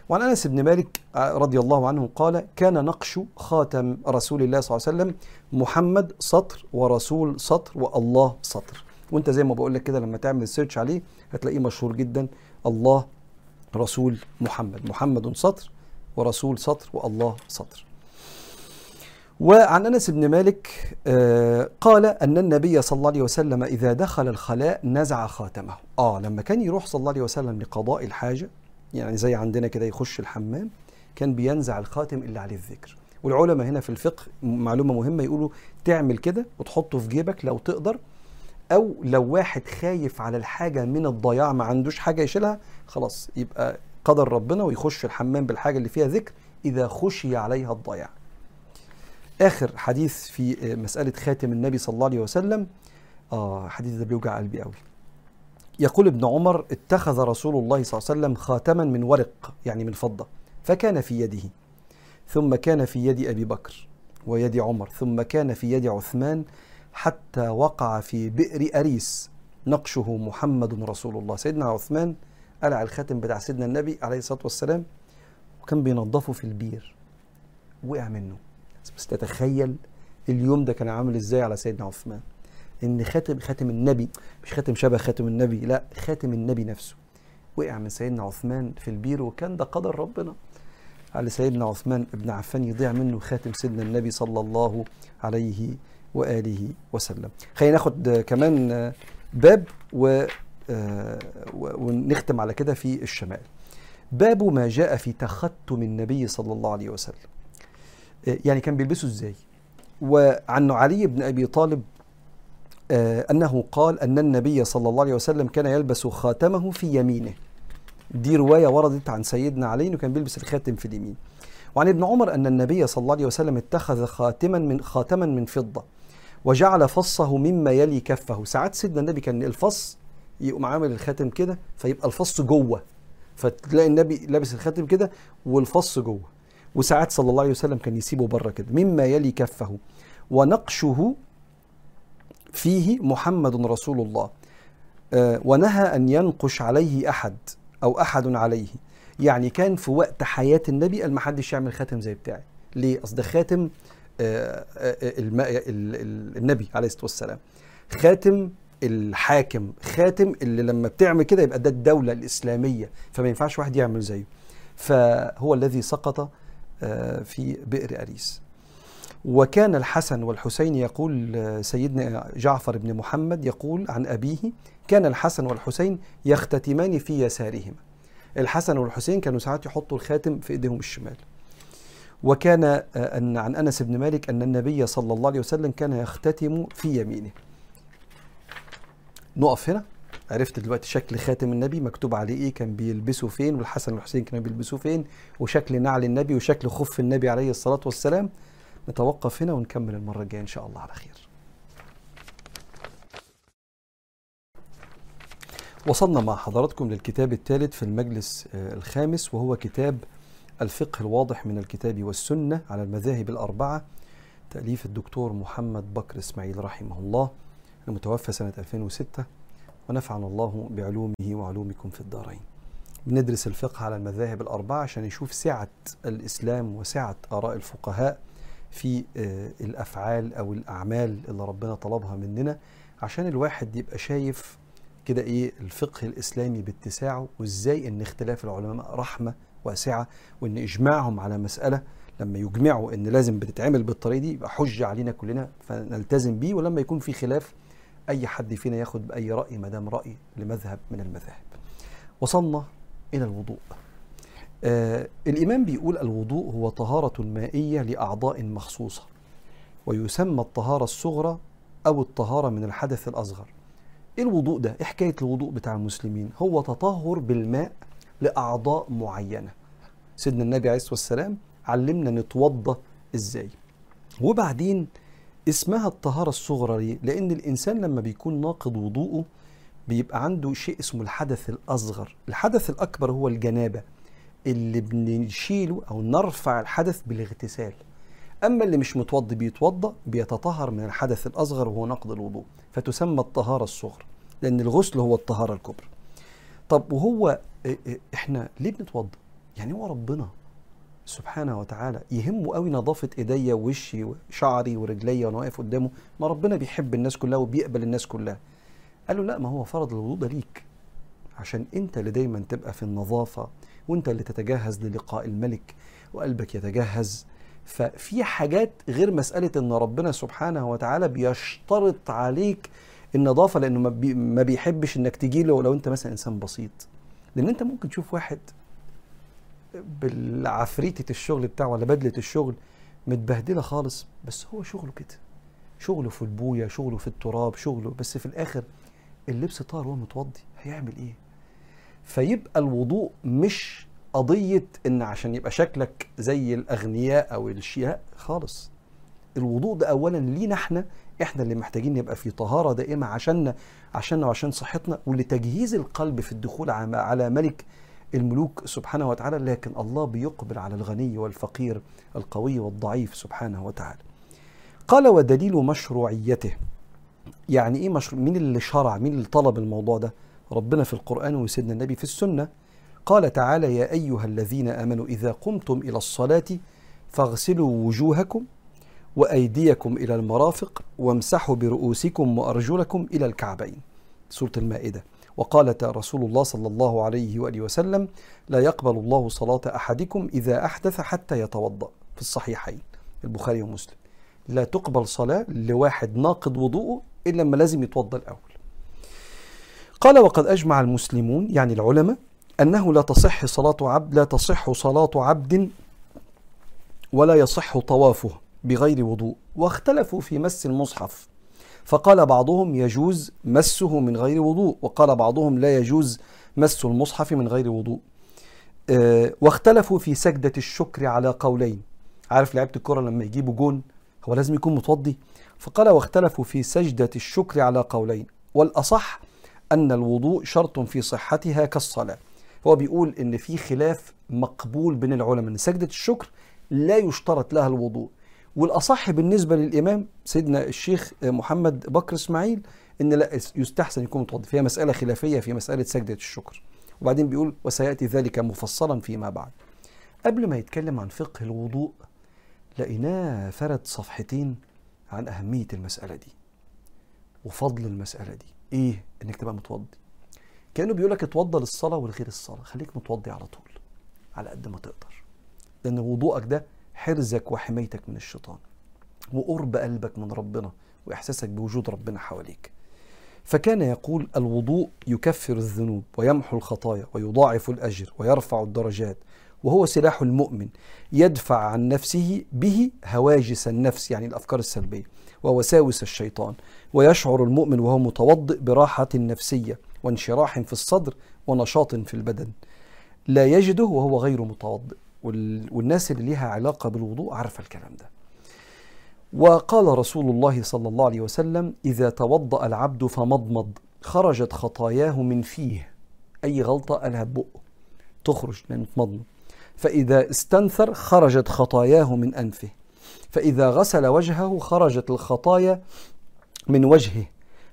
وعن أنس بن مالك رضي الله عنه قال كان نقش خاتم رسول الله صلى الله عليه وسلم محمد سطر ورسول سطر والله سطر. وأنت زي ما بقول لك كده لما تعمل سيرش عليه هتلاقيه مشهور جدا الله رسول محمد محمد سطر ورسول سطر والله سطر. وعن أنس بن مالك آه قال أن النبي صلى الله عليه وسلم إذا دخل الخلاء نزع خاتمه. آه لما كان يروح صلى الله عليه وسلم لقضاء الحاجة يعني زي عندنا كده يخش الحمام كان بينزع الخاتم اللي عليه الذكر. والعلماء هنا في الفقه معلومة مهمة يقولوا تعمل كده وتحطه في جيبك لو تقدر أو لو واحد خايف على الحاجة من الضياع ما عندوش حاجة يشيلها خلاص يبقى قدر ربنا ويخش الحمام بالحاجة اللي فيها ذكر إذا خشي عليها الضياع. آخر حديث في مسألة خاتم النبي صلى الله عليه وسلم. آه حديث ده بيوجع قلبي قوي يقول ابن عمر اتخذ رسول الله صلى الله عليه وسلم خاتما من ورق يعني من فضة فكان في يده. ثم كان في يد أبي بكر ويد عمر ثم كان في يد عثمان حتى وقع في بئر أريس نقشه محمد رسول الله. سيدنا عثمان قلع الخاتم بتاع سيدنا النبي عليه الصلاة والسلام وكان بينظفه في البير. وقع منه. بس تتخيل اليوم ده كان عامل إزاي على سيدنا عثمان؟ إن خاتم خاتم النبي مش خاتم شبه خاتم النبي لا خاتم النبي نفسه. وقع من سيدنا عثمان في البير وكان ده قدر ربنا. على سيدنا عثمان بن عفان يضيع منه خاتم سيدنا النبي صلى الله عليه وآله وسلم. خلينا ناخد كمان باب و ونختم على كده في الشمال. باب ما جاء في تختم النبي صلى الله عليه وسلم. يعني كان بيلبسه إزاي؟ وعن علي بن أبي طالب أنه قال أن النبي صلى الله عليه وسلم كان يلبس خاتمه في يمينه. دي رواية وردت عن سيدنا علي إنه كان بيلبس الخاتم في اليمين. وعن ابن عمر أن النبي صلى الله عليه وسلم اتخذ خاتما من خاتما من فضة وجعل فصه مما يلي كفه. ساعات سيدنا النبي كان الفص يقوم عامل الخاتم كده فيبقى الفص جوه. فتلاقي النبي لابس الخاتم كده والفص جوه. وساعات صلى الله عليه وسلم كان يسيبه بره كده مما يلي كفه. ونقشه فيه محمد رسول الله. آه ونهى أن ينقش عليه أحد أو أحد عليه. يعني كان في وقت حياة النبي قال ما حدش يعمل خاتم زي بتاعي. ليه؟ اصل ده خاتم آه آه النبي عليه الصلاة والسلام. خاتم الحاكم خاتم اللي لما بتعمل كده يبقى ده الدولة الإسلامية فما ينفعش واحد يعمل زيه. فهو الذي سقط في بئر أريس. وكان الحسن والحسين يقول سيدنا جعفر بن محمد يقول عن أبيه كان الحسن والحسين يختتمان في يسارهما. الحسن والحسين كانوا ساعات يحطوا الخاتم في إيديهم الشمال. وكان أن عن أنس بن مالك أن النبي صلى الله عليه وسلم كان يختتم في يمينه. نقف هنا. عرفت دلوقتي شكل خاتم النبي مكتوب عليه إيه كان بيلبسه فين والحسن والحسين كانوا بيلبسوه فين وشكل نعل النبي وشكل خف النبي عليه الصلاة والسلام. نتوقف هنا ونكمل المرة الجاية إن شاء الله على خير. وصلنا مع حضراتكم للكتاب الثالث في المجلس الخامس وهو كتاب الفقه الواضح من الكتاب والسنة على المذاهب الأربعة تأليف الدكتور محمد بكر إسماعيل رحمه الله. المتوفى سنة 2006 ونفعنا الله بعلومه وعلومكم في الدارين. بندرس الفقه على المذاهب الأربعة عشان نشوف سعة الإسلام وسعة آراء الفقهاء. في الأفعال أو الأعمال اللي ربنا طلبها مننا عشان الواحد يبقى شايف كده إيه الفقه الإسلامي باتساعه وإزاي إن اختلاف العلماء رحمة واسعة وإن إجماعهم على مسألة لما يجمعوا إن لازم بتتعمل بالطريقة دي يبقى حجه علينا كلنا فنلتزم بيه ولما يكون في خلاف أي حد فينا ياخد باي رأي ما دام رأي لمذهب من المذاهب. وصلنا إلى الوضوء. آه الإمام بيقول الوضوء هو طهارة مائية لأعضاء مخصوصة ويسمى الطهارة الصغرى أو الطهارة من الحدث الأصغر. إيه الوضوء ده؟ إيه حكاية الوضوء بتاع المسلمين؟ هو تطهر بالماء لأعضاء معينة. سيدنا النبي عليه الصلاة والسلام علمنا نتوضا إزاي. وبعدين اسمها الطهارة الصغرى ليه؟ لأن الإنسان لما بيكون ناقض وضوءه بيبقى عنده شيء اسمه الحدث الأصغر. الحدث الأكبر هو الجنابة. اللي بنشيله أو نرفع الحدث بالاغتسال. أما اللي مش متوضي بيتوضأ بيتطهر من الحدث الأصغر وهو نقض الوضوء فتسمى الطهارة الصغرى لأن الغسل هو الطهارة الكبرى. طب وهو إحنا ليه بنتوضأ؟ يعني هو ربنا سبحانه وتعالى يهمه قوي نظافة إيديا ووشي وشعري ورجليا وأنا واقف قدامه. ما ربنا بيحب الناس كلها وبيقبل الناس كلها. قال له لا ما هو فرض الوضوء ده ليك عشان أنت اللي دايما تبقى في النظافة وانت اللي تتجهز للقاء الملك وقلبك يتجهز. ففي حاجات غير مسألة إن ربنا سبحانه وتعالى بيشترط عليك النظافة لأنه ما, بي ما بيحبش إنك تجي له لو أنت مثلا إنسان بسيط. لأن أنت ممكن تشوف واحد بالعفريتة الشغل بتاعه ولا بدلة الشغل متبهدلة خالص بس هو شغله كده. شغله في البوية شغله في التراب شغله بس في الآخر اللبس طار وهو متوضي هيعمل إيه؟ فيبقى الوضوء مش قضية إن عشان يبقى شكلك زي الأغنياء أو الشياء خالص. الوضوء ده أولا لينا إحنا إحنا اللي محتاجين نبقى في طهارة دائمة عشاننا عشاننا وعشان صحتنا ولتجهيز القلب في الدخول على ملك الملوك سبحانه وتعالى لكن الله بيقبل على الغني والفقير القوي والضعيف سبحانه وتعالى. قال ودليل مشروعيته. يعني إيه مشروع مين اللي شرع مين اللي طلب الموضوع ده؟ ربنا في القرآن وسيدنا النبي في السنة قال تعالى يا أيها الذين آمنوا إذا قمتم إلى الصلاة فاغسلوا وجوهكم وأيديكم إلى المرافق وامسحوا برؤوسكم وأرجلكم إلى الكعبين. سورة المائدة. وقال رسول الله صلى الله عليه وآله وسلم لا يقبل الله صلاة أحدكم إذا أحدث حتى يتوضأ. في الصحيحين البخاري ومسلم. لا تقبل صلاة لواحد ناقض وضوءه إلا لما لازم يتوضأ الأول. قال وقد أجمع المسلمون يعني العلماء أنه لا تصح صلاة عبد لا تصح صلاة عبد ولا يصح طوافه بغير وضوء. واختلفوا في مس المصحف. فقال بعضهم يجوز مسه من غير وضوء وقال بعضهم لا يجوز مس المصحف من غير وضوء. أه واختلفوا في سجدة الشكر على قولين. عارف لعيبة الكرة لما يجيبوا جون هو لازم يكون متوضي؟ فقال واختلفوا في سجدة الشكر على قولين. والأصح أن الوضوء شرط في صحتها كالصلاة. هو بيقول إن في خلاف مقبول بين العلماء إن سجدة الشكر لا يشترط لها الوضوء. والأصح بالنسبة للإمام سيدنا الشيخ محمد بكر إسماعيل إن لا يستحسن يكون متوضي فيها مسألة خلافية في مسألة سجدة الشكر. وبعدين بيقول وسيأتي ذلك مفصلا فيما بعد. قبل ما يتكلم عن فقه الوضوء لقيناه فرد صفحتين عن أهمية المسألة دي وفضل المسألة دي. إيه؟ إنك تبقى متوضي. كأنه بيقول لك اتوضى للصلاة ولغير الصلاة. خليك متوضي على طول على قد ما تقدر. لأن وضوءك ده حرزك وحمايتك من الشيطان وقرب قلبك من ربنا وإحساسك بوجود ربنا حواليك. فكان يقول الوضوء يكفر الذنوب ويمحو الخطايا ويضاعف الأجر ويرفع الدرجات وهو سلاح المؤمن يدفع عن نفسه به هواجس النفس يعني الأفكار السلبية ووساوس الشيطان ويشعر المؤمن وهو متوضئ براحة نفسية وانشراح في الصدر ونشاط في البدن. لا يجده وهو غير متوضئ. والناس اللي ليها علاقة بالوضوء عارفة الكلام ده. وقال رسول الله صلى الله عليه وسلم إذا توضأ العبد فمضمض خرجت خطاياه من فيه. أي غلطة قالها ببقه تخرج لأنه تمضمض فإذا استنثر خرجت خطاياه من أنفه. فإذا غسل وجهه خرجت الخطايا من وجهه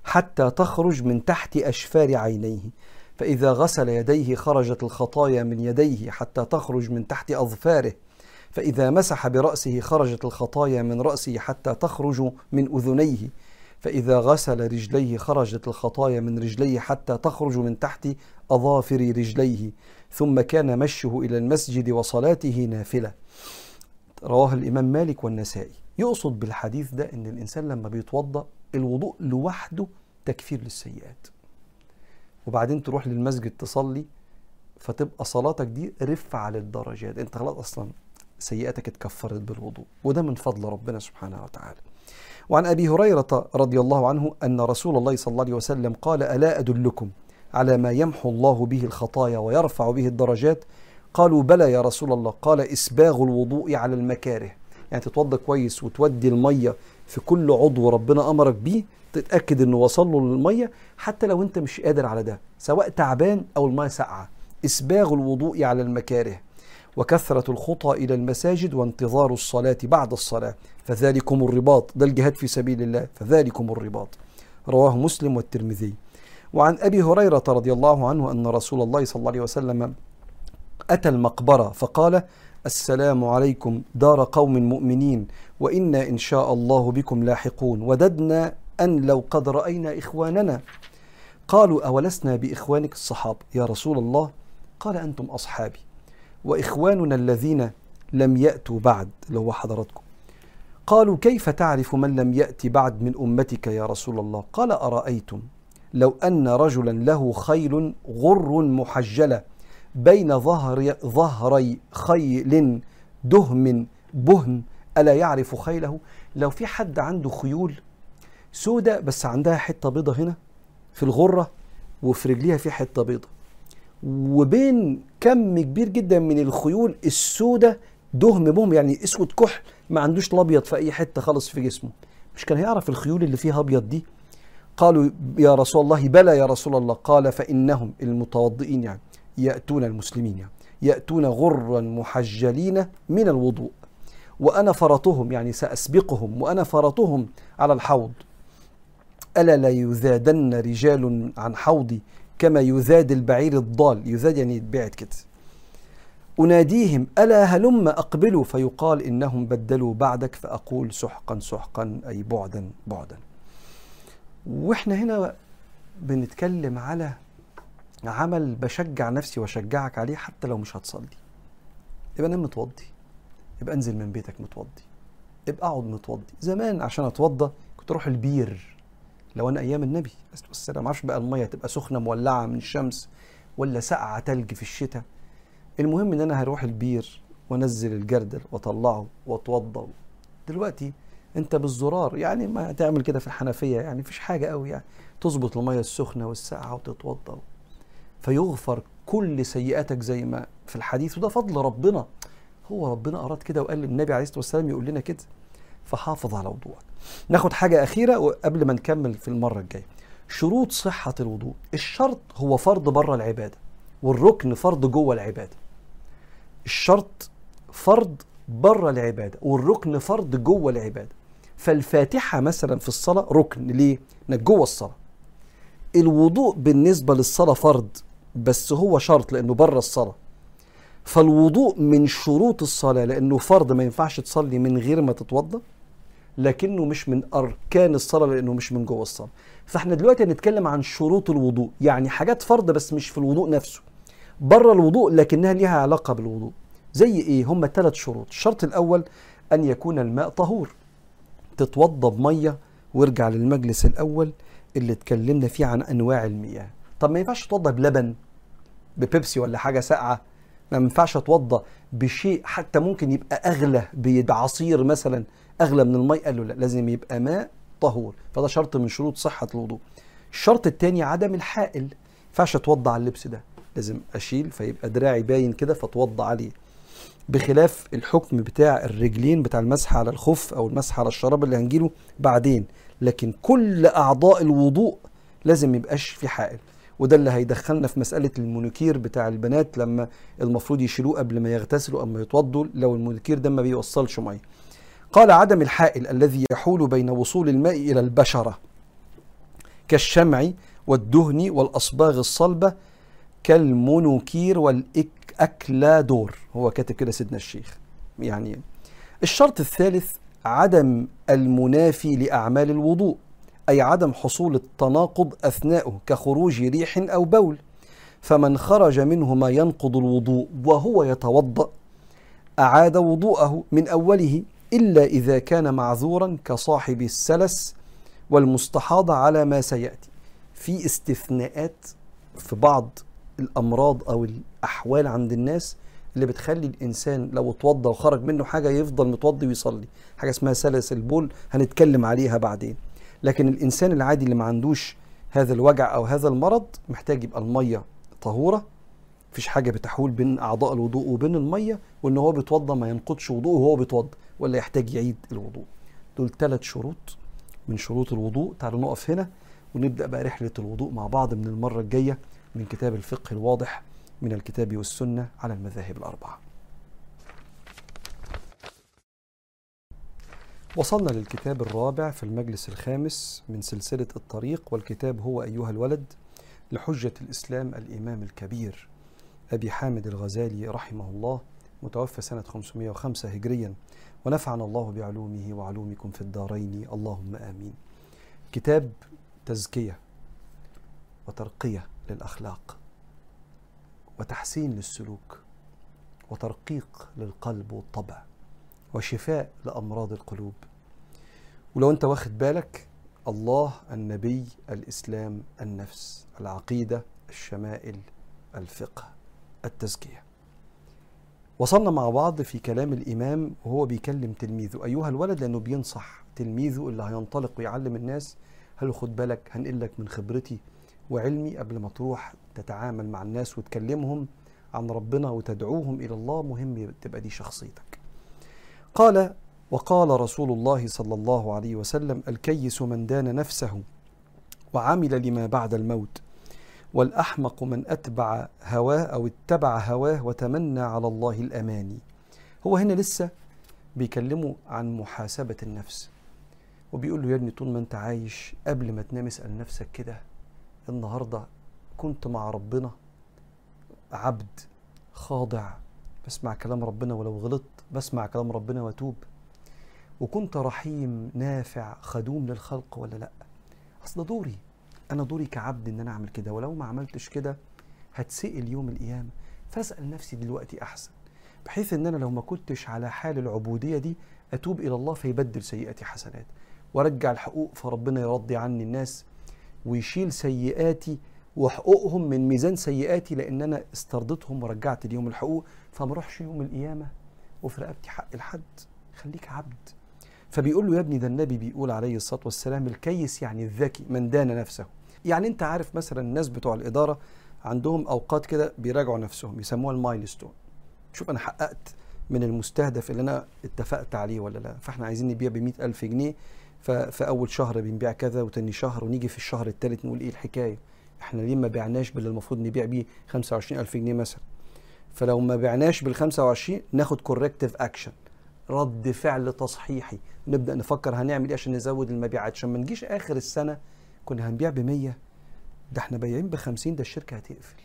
حتى تخرج من تحت أشفار عينيه. فإذا غسل يديه خرجت الخطايا من يديه حتى تخرج من تحت أظفاره. فإذا مسح برأسه خرجت الخطايا من رأسه حتى تخرج من أذنيه. فإذا غسل رجليه خرجت الخطايا من رجليه حتى تخرج من تحت أظافر رجليه. ثم كان مشه إلى المسجد وصلاته نافلة. رواه الإمام مالك والنسائي. يقصد بالحديث ده إن الإنسان لما بيتوضأ الوضوء لوحده تكفير للسيئات. وبعدين تروح للمسجد تصلي فتبقى صلاتك دي رفع للدرجات. أنت خلاص أصلا سيئاتك اتكفرت بالوضوء. وده من فضل ربنا سبحانه وتعالى. وعن أبي هريرة رضي الله عنه أن رسول الله صلى الله عليه وسلم قال ألا أدلكم على ما يمحو الله به الخطايا ويرفع به الدرجات؟ قالوا بلى يا رسول الله. قال إسباغ الوضوء على المكاره. يعني تتوضى كويس وتودي المية في كل عضو ربنا أمرك بيه تتأكد إنه وصل له المية حتى لو أنت مش قادر على ده سواء تعبان أو المية ساقعة. إسباغ الوضوء على المكاره. وكثرة الخطى إلى المساجد وانتظار الصلاة بعد الصلاة. فذلكم الرباط. ده الجهاد في سبيل الله. فذلكم الرباط. رواه مسلم والترمذي. وعن أبي هريرة رضي الله عنه أن رسول الله صلى الله عليه وسلم أتى المقبرة فقال السلام عليكم دار قوم مؤمنين وإنا إن شاء الله بكم لاحقون. وددنا أن لو قد رأينا إخواننا. قالوا أولسنا بإخوانك الصحابة؟ يا رسول الله قال أنتم أصحابي. وإخواننا الذين لم يأتوا بعد اللي هو حضراتكم. قالوا كيف تعرف من لم يأتي بعد من أمتك يا رسول الله؟ قال أرأيتم؟ لو أن رجلا له خيل غر محجلة بين ظهر ظهري خيل دهم بهم ألا يعرف خيله؟ لو في حد عنده خيول سودة بس عندها حتة بيضة هنا في الغرة وفي رجليها في حتة بيضة. وبين كم كبير جدا من الخيول السودة دهم بهم يعني أسود كحل ما عندوش الابيض في أي حتة خالص في جسمه. مش كان هيعرف الخيول اللي فيها أبيض دي؟ قالوا يا رسول الله بلى يا رسول الله. قال فإنهم المتوضئين يعني يأتون المسلمين يعني يأتون غرا محجلين من الوضوء. وأنا فرطهم يعني سأسبقهم وأنا فرطهم على الحوض. ألا لا يذادن رجال عن حوضي كما يذاد البعير الضال. يذاد يعني يتبعد كده. أناديهم ألا هلم أقبلوا؟ فيقال إنهم بدلوا بعدك فأقول سحقا سحقا أي بعدا بعدا. وإحنا هنا بنتكلم على عمل بشجع نفسي وأشجعك عليه حتى لو مش هتصلي. يبقى نام متوضي. يبقى انزل من بيتك متوضي. يبقى أقعد متوضي. زمان عشان أتوضى كنت أروح البير. لو أنا أيام النبي السلام ما أعرفش بقى المية تبقى سخنة مولعة من الشمس ولا ساقعة تلج في الشتاء. المهم إن أنا هروح البير وأنزل الجردل وأطلعه وأتوضى. دلوقتي أنت بالزرار يعني ما تعمل كده في الحنفية يعني مفيش حاجة قوي يعني. تظبط المية السخنة والساقعة وتتوضى. فيغفر كل سيئاتك زي ما في الحديث وده فضل ربنا. هو ربنا أراد كده وقال للنبي عليه الصلاة والسلام يقول لنا كده. فحافظ على وضوءك ناخد حاجة أخيرة وقبل ما نكمل في المرة الجاية. شروط صحة الوضوء. الشرط هو فرض بره العبادة والركن فرض جوه العبادة. الشرط فرض بره العبادة والركن فرض جوه العبادة. فالفاتحة مثلا في الصلاة ركن. ليه؟ إنك جوه الصلاة. الوضوء بالنسبة للصلاة فرض بس هو شرط لأنه بره الصلاة. فالوضوء من شروط الصلاة لأنه فرض ما ينفعش تصلي من غير ما تتوضأ. لكنه مش من أركان الصلاة لأنه مش من جوه الصلاة. فإحنا دلوقتي هنتكلم عن شروط الوضوء يعني حاجات فرض بس مش في الوضوء نفسه. بره الوضوء لكنها ليها علاقة بالوضوء. زي إيه؟ هم ثلاث شروط. الشرط الأول أن يكون الماء طهور. تتوضى بميه وارجع للمجلس الأول اللي اتكلمنا فيه عن أنواع المياه. طب ما ينفعش تتوضى بلبن ببيبسي ولا حاجة ساقعة؟ ما ينفعش أتوضى بشيء حتى ممكن يبقى أغلى بعصير مثلا. أغلى من الماء قال له لا لازم يبقى ماء طهور. فده شرط من شروط صحة الوضوء. الشرط الثاني عدم الحائل. ما ينفعش على اللبس ده. لازم أشيل فيبقى دراعي باين كده فأتوضى عليه. بخلاف الحكم بتاع الرجلين بتاع المسح على الخف أو المسح على الشراب اللي هنجيله بعدين. لكن كل أعضاء الوضوء لازم ما يبقاش في حائل. وده اللي هيدخلنا في مسألة المونيكير بتاع البنات لما المفروض يشيلوه قبل ما يغتسلوا أو ما يتوضوا لو المونيكير ده ما بيوصلش مية. قال عدم الحائل الذي يحول بين وصول الماء إلى البشرة كالشمع والدهن والأصباغ الصلبة كالمونوكير والأكلادور هو كاتب كده سيدنا الشيخ. يعني الشرط الثالث عدم المنافي لأعمال الوضوء أي عدم حصول التناقض أثناءه كخروج ريح أو بول. فمن خرج منه ما ينقض الوضوء وهو يتوضأ أعاد وضوءه من أوله إلا إذا كان معذورا كصاحب السلس والمستحاضة على ما سيأتي. في استثناءات في بعض الأمراض أو الأحوال عند الناس اللي بتخلي الإنسان لو اتوضى وخرج منه حاجة يفضل متوضي ويصلي. حاجة اسمها سلس البول هنتكلم عليها بعدين. لكن الإنسان العادي اللي ما عندوش هذا الوجع أو هذا المرض محتاج يبقى المية طهورة. مفيش حاجة بتحول بين أعضاء الوضوء وبين المية وإن هو بيتوضى ما ينقضش وضوءه وهو بيتوضى. ولا يحتاج يعيد الوضوء. دول ثلاث شروط من شروط الوضوء. تعالوا نقف هنا ونبدأ بقى رحلة الوضوء مع بعض من المرة الجاية من كتاب الفقه الواضح من الكتاب والسنة على المذاهب الأربعة. وصلنا للكتاب الرابع في المجلس الخامس من سلسلة الطريق والكتاب هو أيها الولد لحجة الإسلام الإمام الكبير أبي حامد الغزالي رحمه الله متوفى سنة 505 هجريا. ونفعنا الله بعلومه وعلومكم في الدارين. اللهم آمين. كتاب تزكية وترقية للأخلاق وتحسين للسلوك وترقيق للقلب والطبع وشفاء لأمراض القلوب. ولو أنت واخد بالك الله النبي الإسلام النفس العقيدة الشمائل الفقه التزكية. وصلنا مع بعض في كلام الإمام وهو بيكلم تلميذه. أيها الولد لأنه بينصح تلميذه اللي هينطلق ويعلم الناس هل خد بالك هنقل لك من خبرتي وعلمي قبل ما تروح تتعامل مع الناس وتكلمهم عن ربنا وتدعوهم إلى الله. مهم تبقى دي شخصيتك. قال وقال رسول الله صلى الله عليه وسلم الكيس من دان نفسه وعمل لما بعد الموت. والأحمق من أتبع هواه أو اتبع هواه وتمنى على الله الأماني هو هنا لسه بيكلمه عن محاسبة النفس. وبيقول له يا ابني طول ما أنت عايش قبل ما تنام اسأل نفسك كده النهاردة كنت مع ربنا عبد خاضع بسمع كلام ربنا ولو غلطت بسمع كلام ربنا وأتوب. وكنت رحيم نافع خدوم للخلق ولا لأ؟ أصل ده دوري. أنا دوري كعبد إن أنا أعمل كده ولو ما عملتش كده هتسئل يوم القيامة. فاسأل نفسي دلوقتي أحسن. بحيث إن أنا لو ما كنتش على حال العبودية دي أتوب إلى الله فيبدل سيئاتي حسنات. وأرجع الحقوق فربنا يرضي عني الناس ويشيل سيئاتي وحقوقهم من ميزان سيئاتي لأن أنا استرضيتهم ورجعت اليوم الحقوق. فما اروحش يوم القيامة وفي رقبتي حق الحد. خليك عبد. فبيقول له يا ابني ده النبي بيقول عليه الصلاة والسلام الكيس يعني الذكي من دان نفسه. يعني انت عارف مثلا الناس بتوع الإدارة عندهم أوقات كده بيراجعوا نفسهم يسموها المايلستون. شوف أنا حققت من المستهدف اللي أنا اتفقت عليه ولا لا؟ فإحنا عايزين نبيع ب ألف جنيه ففي أول شهر بنبيع كذا وتاني شهر ونيجي في الشهر الثالث نقول إيه الحكاية؟ إحنا ليه ما بعناش باللي المفروض نبيع بيه 25000 جنيه مثلا؟ فلو ما بعناش بال 25 ناخد corrective action رد فعل تصحيحي. نبدأ نفكر هنعمل إيه عشان نزود المبيعات. عشان ما نجيش آخر السنة كنا هنبيع ب 100 ده إحنا بايعين ب 50 ده الشركة هتقفل.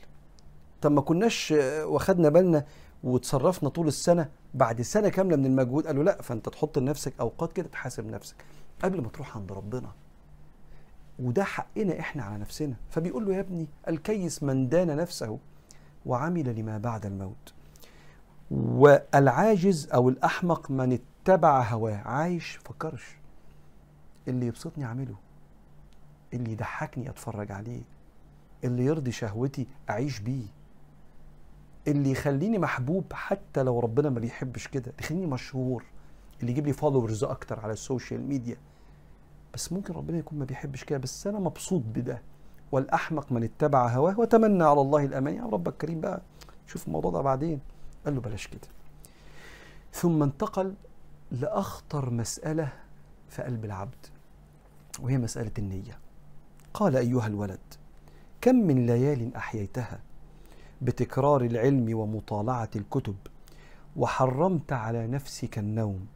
طب ما كناش واخدنا بالنا وتصرفنا طول السنة بعد سنة كاملة من المجهود؟ قالوا لا فأنت تحط لنفسك أوقات كده تحاسب نفسك قبل ما تروح عند ربنا. وده حقنا إحنا على نفسنا. فبيقول له يا ابني الكيس من دان نفسه وعمل لما بعد الموت. والعاجز أو الأحمق من اتبع هواه. عايش فكرش. اللي يبسطني أعمله. اللي يضحكني أتفرج عليه. اللي يرضي شهوتي أعيش بيه. اللي يخليني محبوب حتى لو ربنا ما بيحبش كده. يخليني مشهور. اللي يجيب لي followers أكتر على ال social media. بس ممكن ربنا يكون ما بيحبش كده. بس أنا مبسوط بده. والأحمق من اتبع هواه. وتمنى على الله الأماني. يا ربك كريم بقى. شوف الموضوع ده بعدين. قال له بلاش كده. ثم انتقل لأخطر مسألة في قلب العبد وهي مسألة النية. قال أيها الولد كم من ليال أحييتها بتكرار العلم ومطالعة الكتب وحرمت على نفسك النوم.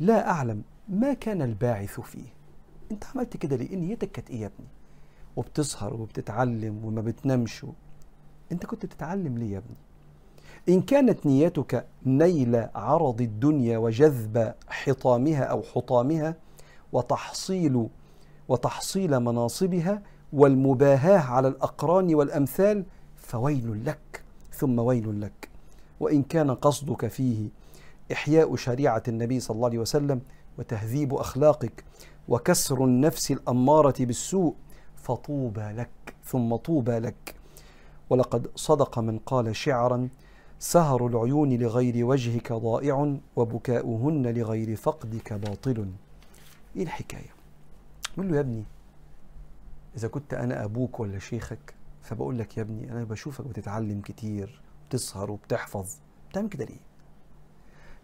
لا أعلم ما كان الباعث فيه. أنت عملت كده ليه؟ نيتك كانت إيه يا ابني؟ وبتسهر وبتتعلم وما بتنامش أنت كنت بتتعلم ليه يا ابني؟ إن كانت نيتك نيل عرض الدنيا وجذب حطامها أو حطامها وتحصيل وتحصيل مناصبها والمباهاة على الأقران والأمثال فويل لك ثم ويل لك. وإن كان قصدك فيه إحياء شريعة النبي صلى الله عليه وسلم وتهذيب أخلاقك وكسر النفس الأمارة بالسوء فطوبى لك ثم طوبى لك. ولقد صدق من قال شعرا سهر العيون لغير وجهك ضائع وبكاؤهن لغير فقدك باطل. إيه الحكاية؟ بقول له يا ابني إذا كنت أنا أبوك ولا شيخك فبقول لك يا ابني أنا بشوفك بتتعلم كتير بتسهر وبتحفظ. بتعمل كده ليه؟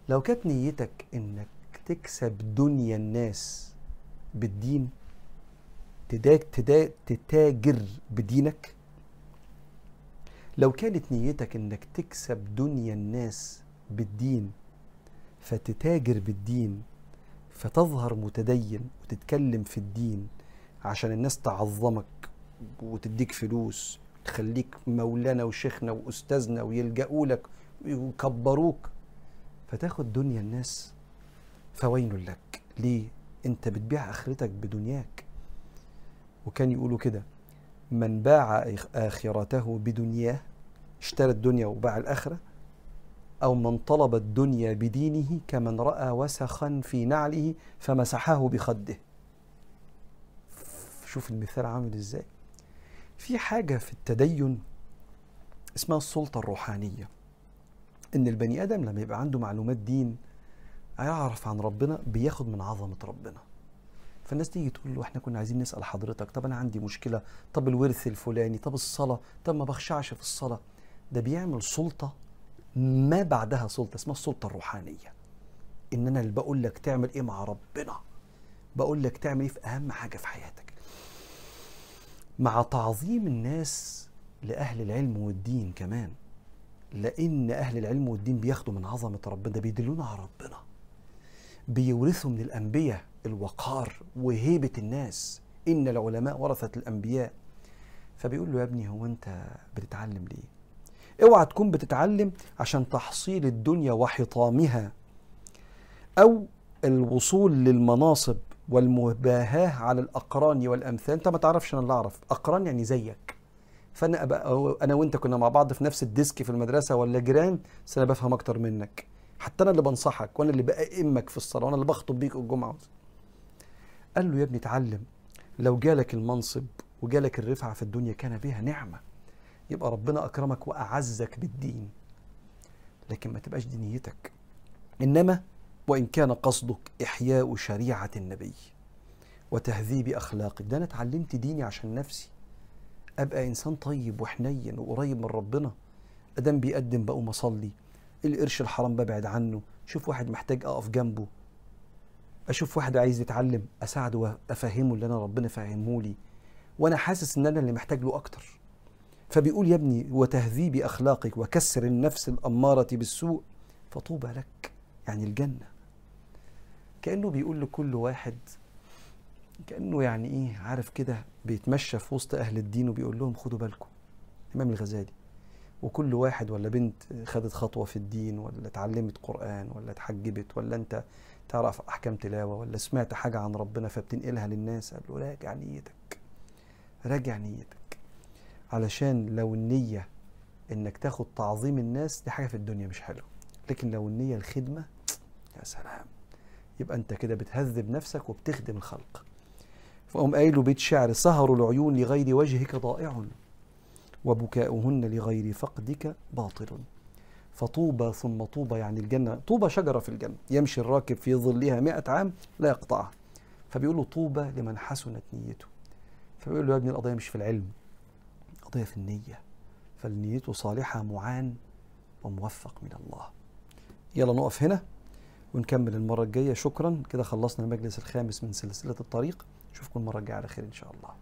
لو كانت نيتك إنك تكسب دنيا الناس بالدين تداك تدا تتاجر بدينك لو كانت نيتك إنك تكسب دنيا الناس بالدين فتتاجر بالدين فتظهر متدين وتتكلم في الدين عشان الناس تعظمك وتديك فلوس تخليك مولانا وشيخنا وأستاذنا ويلجأوا لك ويكبروك فتاخد دنيا الناس فويل لك. ليه؟ أنت بتبيع آخرتك بدنياك. وكان يقولوا كده من باع آخرته بدنياه اشترى الدنيا وباع الآخرة أو من طلب الدنيا بدينه كمن رأى وسخا في نعله فمسحه بخده. شوف المثال عامل إزاي. في حاجة في التدين اسمها السلطة الروحانية. إن البني آدم لما يبقى عنده معلومات دين هيعرف عن ربنا بياخد من عظمة ربنا. فالناس تيجي تقول له إحنا كنا عايزين نسأل حضرتك طب أنا عندي مشكلة طب الورث الفلاني طب الصلاة طب ما بخشعش في الصلاة. ده بيعمل سلطة ما بعدها سلطة اسمها السلطة الروحانية. إن أنا اللي بقول لك تعمل إيه مع ربنا بقول لك تعمل إيه في أهم حاجة في حياتك. مع تعظيم الناس لأهل العلم والدين كمان لأن أهل العلم والدين بياخدوا من عظمة ربنا ده بيدلونا على ربنا. بيورثوا من الأنبياء الوقار وهيبة الناس. إن العلماء ورثة الأنبياء. فبيقول له يا ابني هو أنت بتتعلم ليه؟ أوعى تكون بتتعلم عشان تحصيل الدنيا وحطامها أو الوصول للمناصب والمباهاة على الأقران والأمثال. أنت ما تعرفش أنا اللي أعرف. أقران يعني زيك. فأنا أبقى أنا وأنت كنا مع بعض في نفس الديسك في المدرسة ولا جيران بس أنا بفهم أكتر منك. حتى أنا اللي بنصحك وأنا اللي بأئمك في الصلاة وأنا اللي بخطب بيك الجمعة. قال له يا ابني اتعلم. لو جالك المنصب وجالك الرفعة في الدنيا كان بها نعمة. يبقى ربنا أكرمك وأعزك بالدين. لكن ما تبقاش دي نيتك. إنما وإن كان قصدك إحياء شريعة النبي وتهذيب أخلاقك. ده أنا اتعلمت ديني عشان نفسي. أبقى إنسان طيب وحنين وقريب من ربنا. أدام بيقدم بقوم أصلي. القرش الحرام ببعد عنه. شوف واحد محتاج أقف جنبه. أشوف واحد عايز يتعلم أساعده وافهمه اللي أنا ربنا فهمه لي وأنا حاسس إن أنا اللي محتاج له أكتر. فبيقول يا ابني وتهذيب أخلاقك وكسر النفس الأمارة بالسوء فطوبى لك يعني الجنة. كأنه بيقول لكل واحد كأنه يعني إيه عارف كده بيتمشى في وسط أهل الدين وبيقول لهم خدوا بالكم الامام الغزالي. وكل واحد ولا بنت خدت خطوة في الدين ولا اتعلمت قرآن ولا اتحجبت ولا أنت تعرف أحكام تلاوة ولا سمعت حاجة عن ربنا فبتنقلها للناس؟ قال له راجع نيتك راجع نيتك. علشان لو النية إنك تاخد تعظيم الناس دي حاجة في الدنيا مش حلوة. لكن لو النية الخدمة يا سلام. يبقى أنت كده بتهذب نفسك وبتخدم الخلق. فقام قايل له بيت شعر سهر العيون لغير وجهك ضائع وبكاؤهن لغير فقدك باطل. فطوبى ثم طوبى يعني الجنة طوبى شجرة في الجنة يمشي الراكب في ظلها مئة عام لا يقطعها. فبيقول له طوبى لمن حسنت نيته. فبيقول له يا ابني القضية مش في العلم القضية في النية. فالنيته صالحة معان وموفق من الله. يلا نقف هنا ونكمل المرة الجاية. شكرا كده خلصنا المجلس الخامس من سلسلة الطريق. نشوفكم المرة الجاية على خير إن شاء الله.